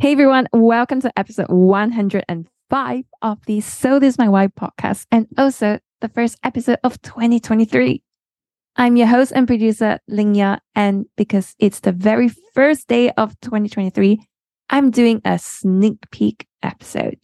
Hey everyone, welcome to episode 105 of the So This My Wife podcast and also the first episode of 2023. I'm your host and producer, Ling Yah, and because it's the very first day of 2023, I'm doing a sneak peek episode.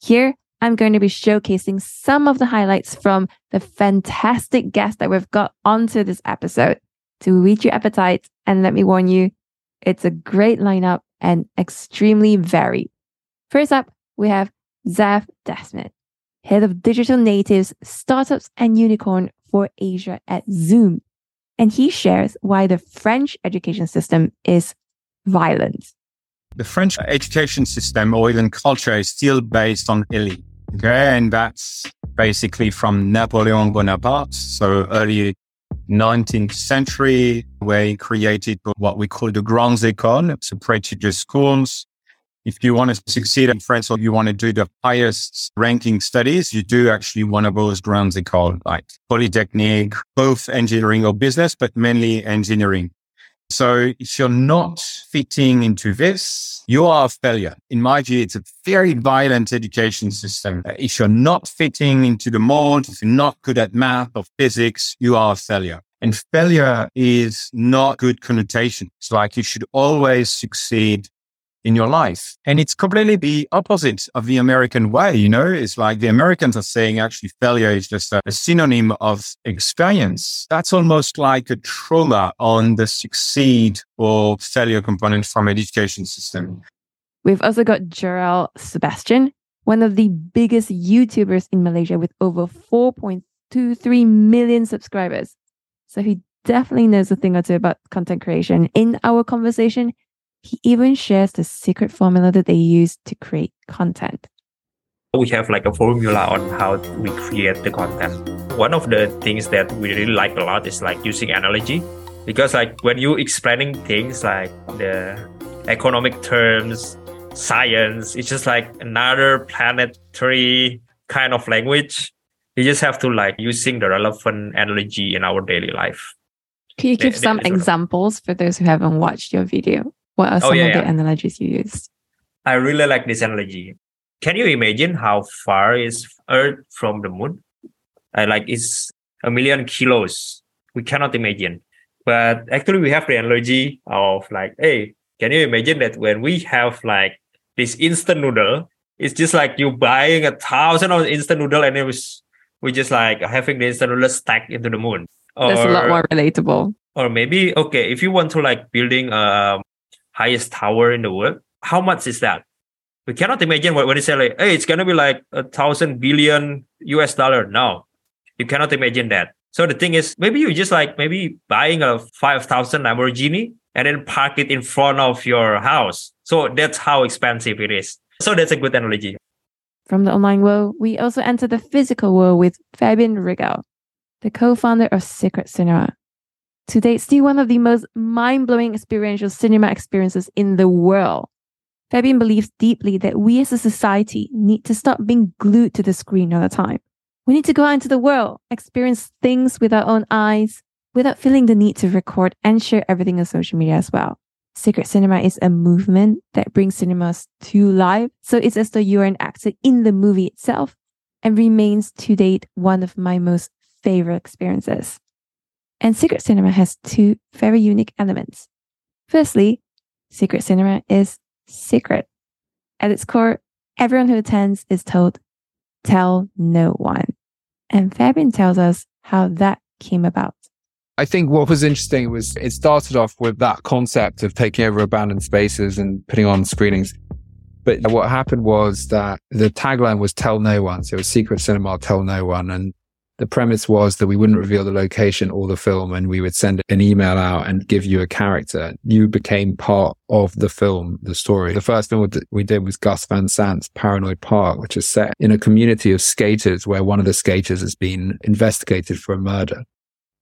Here, I'm going to be showcasing some of the highlights from the fantastic guests that we've got onto this episode. To reach your appetite, and let me warn you, it's a great lineup and extremely varied. First up, we have Zev Desmond, head of digital natives, startups, and unicorn for Asia at Zoom. And he shares why the French education system is violent. The French education system or even culture is still based on elite. Okay. And that's basically from Napoleon Bonaparte. So early 19th century, where he created what we call the Grandes Écoles, so prestigious schools. If you want to succeed in France or you want to do the highest ranking studies, you do actually one of those Grandes Écoles, like Polytechnique, both engineering or business, but mainly engineering. So if you're not fitting into this, you are a failure. In my view, it's a very violent education system. If you're not fitting into the mold, if you're not good at math or physics, you are a failure. And failure is not good connotation. It's like you should always succeed in your life. And it's completely the opposite of the American way. You know, it's like the Americans are saying actually failure is just a, a, synonym of experience. That's almost like a trauma on the succeed or failure component from education system. We've also got Jarrell Sebastian, one of the biggest YouTubers in Malaysia with over 4.23 million subscribers. So he definitely knows a thing or two about content creation. In our conversation, he even shares the secret formula that they use to create content. We have like a formula on how we create the content. One of the things that we really like a lot is like using analogy because like when you explaining things like the economic terms, science, it's just like another planetary kind of language. You just have to like using the relevant analogy in our daily life. Can you give some examples for those who haven't watched your video? What are oh, some oh, yeah, of the yeah. analogies you used? I really like this analogy. Can you imagine how far is Earth from the moon? I like it's a million kilos. We cannot imagine. But actually we have the analogy of like, hey, can you imagine that when we have like this instant noodle, it's just like you buying a thousand of instant noodle and it was we just like having the instant noodle stacked into the moon. Or, That's a lot more relatable. Or maybe okay, if you want to like building a highest tower in the world. How much is that? We cannot imagine when they say like, hey, it's gonna be like a thousand billion US dollar. No, you cannot imagine that. So the thing is, maybe you just like maybe buying a five thousand Lamborghini and then park it in front of your house. So that's how expensive it is. So that's a good analogy. From the online world, we also enter the physical world with Fabien Riggall, the co-founder of Secret Cinema, to date still one of the most mind blowing experiential cinema experiences in the world. Fabien believes deeply that we as a society need to stop being glued to the screen all the time. We need to go out into the world, experience things with our own eyes without feeling the need to record and share everything on social media as well. Secret Cinema is a movement that brings cinemas to life. So it's as though you are an actor in the movie itself and remains to date one of my most favorite experiences. And Secret Cinema has two very unique elements. Firstly, Secret Cinema is secret. At its core, everyone who attends is told, tell no one. And Fabien tells us how that came about. I think what was interesting was it started off with that concept of taking over abandoned spaces and putting on screenings. But what happened was that the tagline was tell no one. So it was secret cinema, tell no one. And the premise was that we wouldn't reveal the location or the film and we would send an email out and give you a character. You became part of the film, the story. The first film we did was Gus Van Sant's Paranoid Park, which is set in a community of skaters where one of the skaters has been investigated for a murder.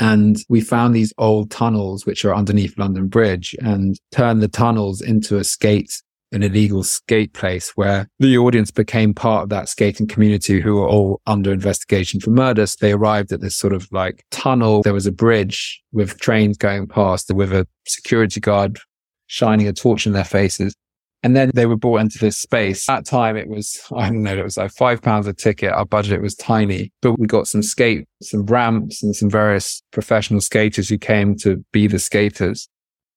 And we found these old tunnels, which are underneath London Bridge and turned the tunnels into a skate an illegal skate place where the audience became part of that skating community who were all under investigation for murder. So they arrived at this sort of like tunnel. There was a bridge with trains going past with a security guard shining a torch in their faces. And then they were brought into this space. At that time, it was, I don't know, it was like five pounds a ticket. Our budget was tiny, but we got some skate, some ramps and some various professional skaters who came to be the skaters.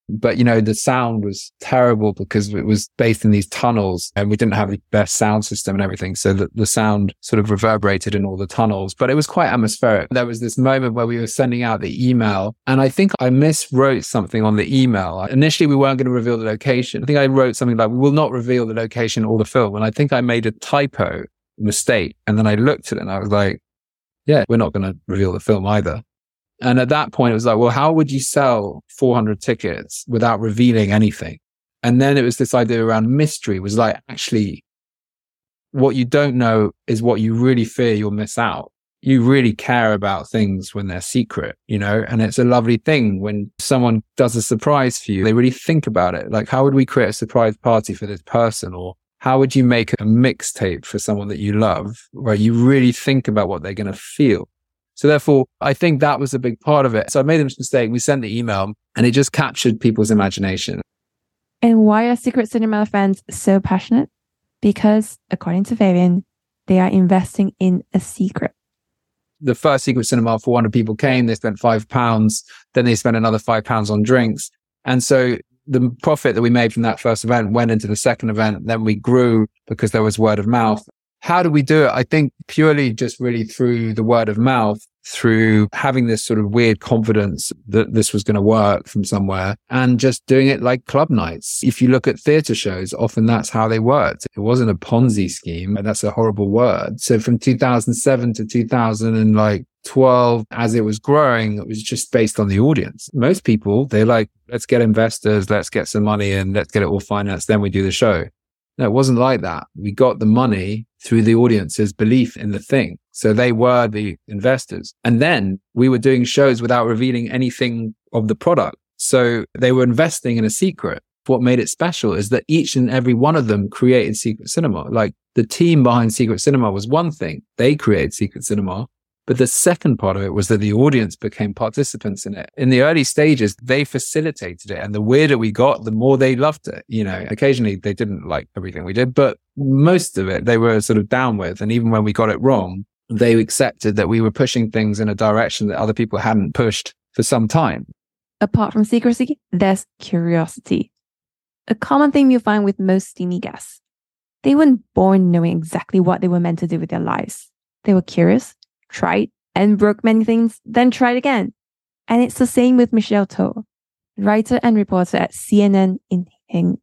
But, you know, the sound was terrible because it was based in these tunnels and we didn't have the best sound system and everything. So the, the sound sort of reverberated in all the tunnels, but it was quite atmospheric. There was this moment where we were sending out the email and I think I miswrote something on the email. Initially, we weren't going to reveal the location. I think I wrote something like, we will not reveal the location or the film. And I think I made a typo mistake. And then I looked at it and I was like, yeah, we're not going to reveal the film either. And at that point, it was like, well, how would you sell 400 tickets without revealing anything? And then it was this idea around mystery was like, actually, what you don't know is what you really fear you'll miss out. You really care about things when they're secret, you know, and it's a lovely thing when someone does a surprise for you. They really think about it. Like, how would we create a surprise party for this person? Or how would you make a mixtape for someone that you love where you really think about what they're going to feel? So therefore, I think that was a big part of it. So I made a mistake. We sent the email and it just captured people's imagination. And why are Secret Cinema fans so passionate? Because according to Fabien, they are investing in a secret. The first Secret Cinema, 400 people came, they spent five pounds, then they spent another five pounds on drinks. And so the profit that we made from that first event went into the second event. Then we grew because there was word of mouth. How do we do it? I think purely just really through the word of mouth, through having this sort of weird confidence that this was going to work from somewhere and just doing it like club nights. If you look at theatre shows, often that's how they worked. It wasn't a Ponzi scheme. And that's a horrible word. So from 2007 to 2012, as it was growing, it was just based on the audience. Most people, they're like, let's get investors, let's get some money and let's get it all financed. Then we do the show. No, it wasn't like that. We got the money through the audience's belief in the thing. So they were the investors. And then we were doing shows without revealing anything of the product. So they were investing in a secret. What made it special is that each and every one of them created Secret Cinema. Like the team behind Secret Cinema was one thing. They created Secret Cinema. But the second part of it was that the audience became participants in it. In the early stages, they facilitated it. And the weirder we got, the more they loved it. You know, occasionally they didn't like everything we did, but most of it they were sort of down with. And even when we got it wrong, they accepted that we were pushing things in a direction that other people hadn't pushed for some time. Apart from secrecy, there's curiosity. A common theme you'll find with most steamy guests. They weren't born knowing exactly what they were meant to do with their lives. They were curious tried and broke many things, then tried again. And it's the same with Michelle Toh, writer and reporter at CNN in, in,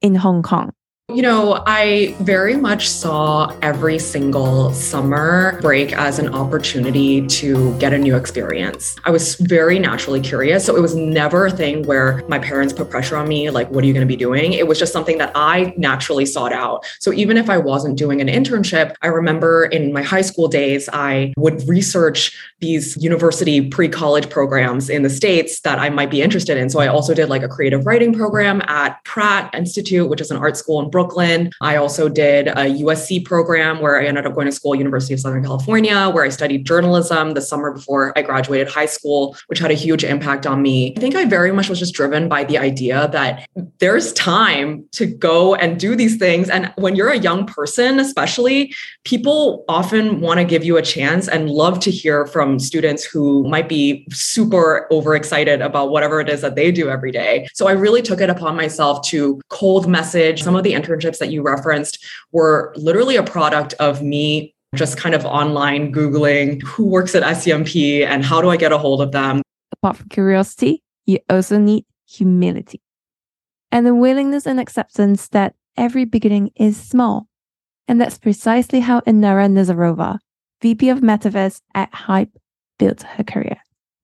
in Hong Kong. You know, I very much saw every single summer break as an opportunity to get a new experience. I was very naturally curious. So it was never a thing where my parents put pressure on me, like, what are you going to be doing? It was just something that I naturally sought out. So even if I wasn't doing an internship, I remember in my high school days, I would research these university pre college programs in the States that I might be interested in. So I also did like a creative writing program at Pratt Institute, which is an art school in Brooklyn. I also did a USC program where I ended up going to school, University of Southern California, where I studied journalism the summer before I graduated high school, which had a huge impact on me. I think I very much was just driven by the idea that there's time to go and do these things. And when you're a young person, especially, people often want to give you a chance and love to hear from students who might be super overexcited about whatever it is that they do every day. So I really took it upon myself to cold message some of the internships that you referenced were literally a product of me just kind of online Googling who works at SCMP and how do I get a hold of them. Apart from curiosity, you also need humility and the willingness and acceptance that every beginning is small. And that's precisely how Inara Nazarova, VP of Metaverse at Hype, built her career.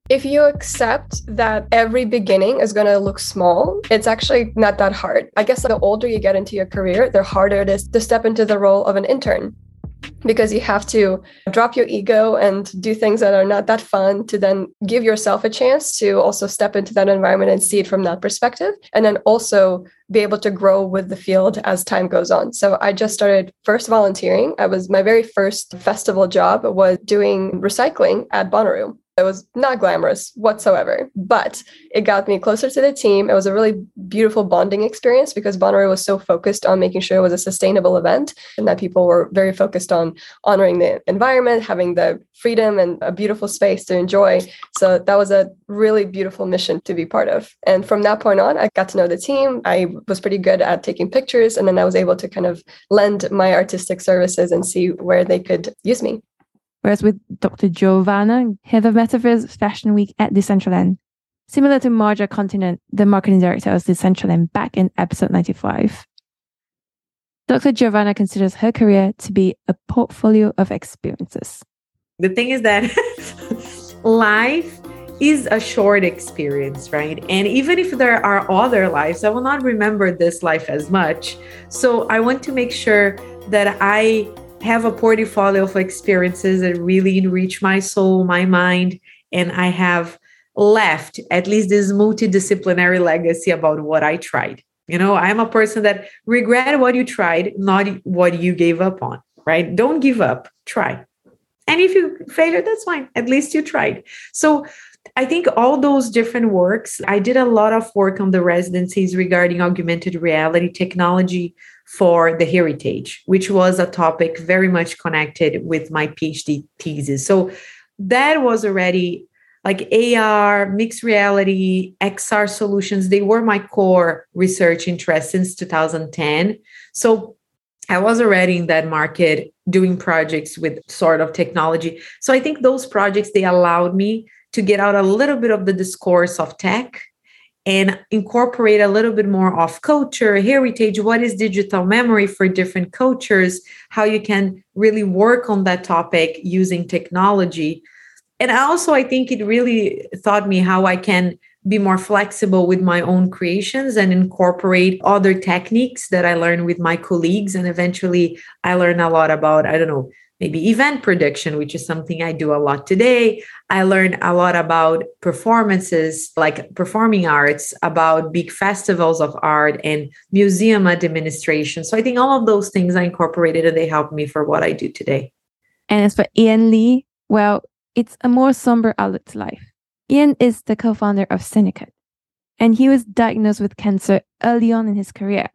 If you accept that every beginning is going to look small, it's actually not that hard. I guess the older you get into your career, the harder it is to step into the role of an intern because you have to drop your ego and do things that are not that fun to then give yourself a chance to also step into that environment and see it from that perspective and then also be able to grow with the field as time goes on. So i just started first volunteering. I was my very first festival job was doing recycling at bonnaroo It was not glamorous whatsoever, but it got me closer to the team. It was a really beautiful bonding experience because Bonnaroo was so focused on making sure it was a sustainable event and that people were very focused on honoring the environment, having the freedom and a beautiful space to enjoy. So that was a really beautiful mission to be part of. And from that point on, I got to know the team. I was pretty good at taking pictures, and then I was able to kind of lend my artistic services and see where they could use me. Whereas with Dr. Giovanna, head of Metaverse Fashion Week at Decentraland. Similar to Marja Konttinen, the marketing director of Decentraland back in episode 95. Dr. Giovanna considers her career to be a portfolio of experiences. The thing is that life is a short experience, right? And even if there are other lives, I will not remember this life as much. So I want to make sure that I have a portfolio of experiences that really enrich my soul, my mind, and I have left at least this multidisciplinary legacy about what I tried. You know, I'm a person that regret what you tried, not what you gave up on, right? Don't give up, try. And if you fail, that's fine. At least you tried. So I think all those different works, I did a lot of work on the residencies regarding augmented reality technology for the heritage, which was a topic very much connected with my PhD thesis. So that was already like AR, mixed reality, XR solutions, they were my core research interest since 2010. So I was already in that market doing projects with sort of technology. So I think those projects they allowed me to get out a little bit of the discourse of tech and incorporate a little bit more of culture, heritage, what is digital memory for different cultures, how you can really work on that topic using technology. And also, I think it really taught me how I can be more flexible with my own creations and incorporate other techniques that I learn with my colleagues. And eventually, I learn a lot about, I don't know, maybe event prediction, which is something I do a lot today. I learn a lot about performances, like performing arts, about big festivals of art and museum administration. So I think all of those things I incorporated and they helped me for what I do today. And as for Ian Lee, well, it's a more somber outlook to life. Ian is the co founder of Syndicate, and he was diagnosed with cancer early on in his career.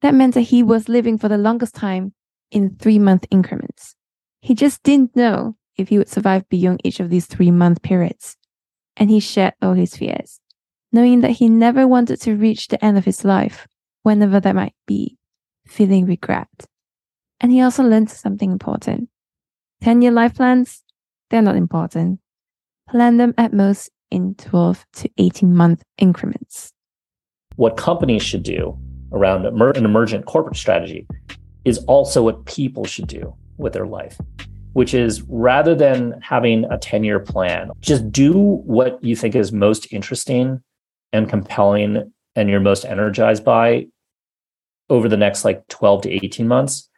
That meant that he was living for the longest time in three month increments. He just didn't know if he would survive beyond each of these three month periods. And he shared all his fears, knowing that he never wanted to reach the end of his life, whenever that might be, feeling regret. And he also learned something important 10 year life plans, they're not important. Plan them at most in 12 to 18 month increments. What companies should do around an emergent corporate strategy is also what people should do with their life, which is rather than having a 10 year plan, just do what you think is most interesting and compelling and you're most energized by over the next like 12 to 18 months.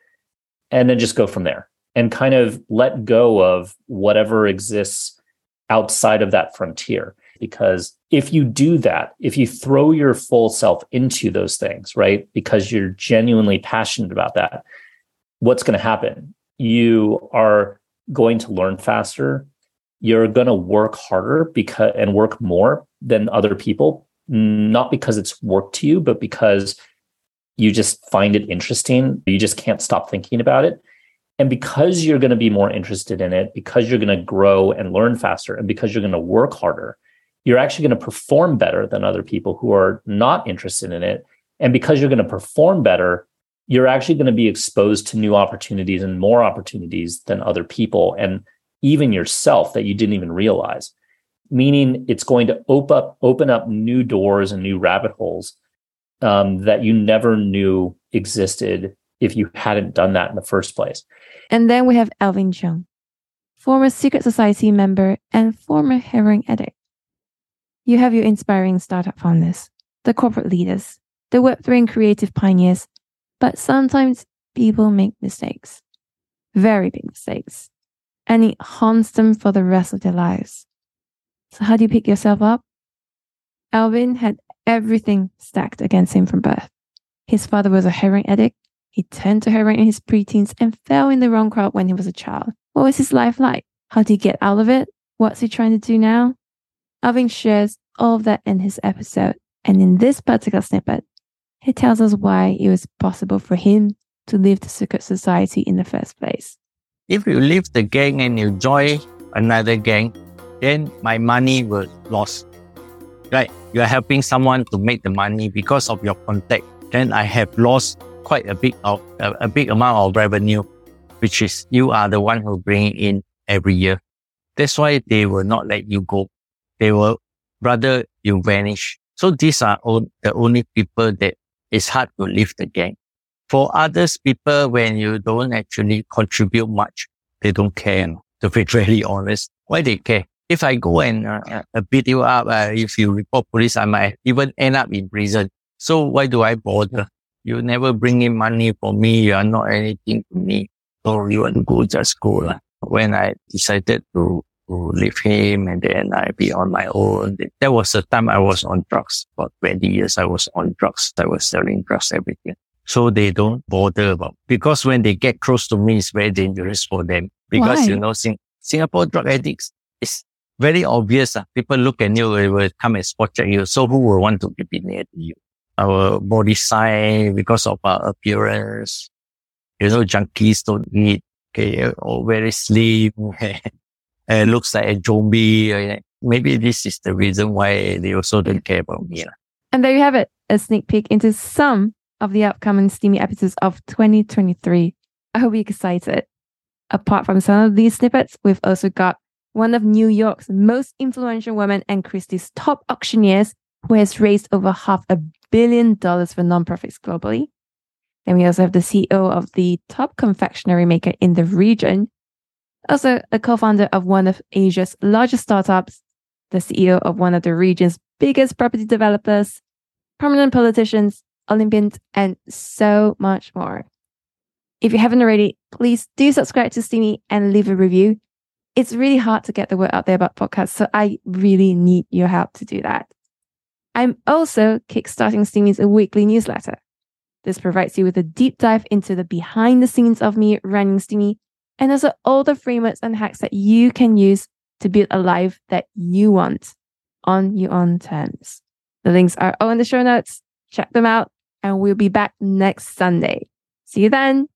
And then just go from there and kind of let go of whatever exists outside of that frontier. Because if you do that, if you throw your full self into those things, right, because you're genuinely passionate about that, what's going to happen? You are going to learn faster. You're going to work harder because and work more than other people, not because it's work to you, but because you just find it interesting. You just can't stop thinking about it. And because you're going to be more interested in it, because you're going to grow and learn faster, and because you're going to work harder, you're actually going to perform better than other people who are not interested in it. And because you're going to perform better, you're actually going to be exposed to new opportunities and more opportunities than other people and even yourself that you didn't even realize. Meaning it's going to open up, open up new doors and new rabbit holes um, that you never knew existed if you hadn't done that in the first place. And then we have Alvin Chung, former secret society member and former heroin addict. You have your inspiring startup founders, the corporate leaders, the Web3 and creative pioneers, but sometimes people make mistakes, very big mistakes, and it haunts them for the rest of their lives. So, how do you pick yourself up? Alvin had everything stacked against him from birth. His father was a heroin addict he turned to heroin in his preteens and fell in the wrong crowd when he was a child. What was his life like? How did he get out of it? What's he trying to do now? Alvin shares all of that in his episode. And in this particular snippet, he tells us why it was possible for him to leave the secret society in the first place. If you leave the gang and you join another gang, then my money will lost. Right? You are helping someone to make the money because of your contact. Then I have lost quite a big of a, a big amount of revenue, which is you are the one who bring in every year. That's why they will not let you go. They will rather you vanish. So these are all, the only people that it's hard to leave the gang. For others people, when you don't actually contribute much, they don't care. To be really honest, why they care? If I go and uh, uh, beat you up, uh, if you report police, I might even end up in prison. So why do I bother? You never bring in money for me. You are not anything to me. So you want to go, just go. Lah. When I decided to, to leave him and then I be on my own, that was the time I was on drugs. For 20 years, I was on drugs. I was selling drugs, everything. So they don't bother about, because when they get close to me, it's very dangerous for them. Because, Why? you know, Sing- Singapore drug addicts, it's very obvious. Uh, people look at you, they will come and spot check you. So who will want to be near to you? Our body size, because of our appearance. You know, junkies don't eat, okay, or very slim, uh, looks like a zombie. Maybe this is the reason why they also don't care about me. And there you have it, a sneak peek into some of the upcoming steamy episodes of 2023. I hope you're excited. Apart from some of these snippets, we've also got one of New York's most influential women and Christie's top auctioneers who has raised over half a billion dollars for nonprofits globally. Then we also have the CEO of the top confectionery maker in the region, also a co-founder of one of Asia's largest startups, the CEO of one of the region's biggest property developers, prominent politicians, Olympians, and so much more. If you haven't already, please do subscribe to Steamy and leave a review. It's really hard to get the word out there about podcasts, so I really need your help to do that. I'm also kickstarting Steamy's weekly newsletter. This provides you with a deep dive into the behind the scenes of me running Steamy and also all the frameworks and hacks that you can use to build a life that you want on your own terms. The links are all in the show notes. Check them out, and we'll be back next Sunday. See you then.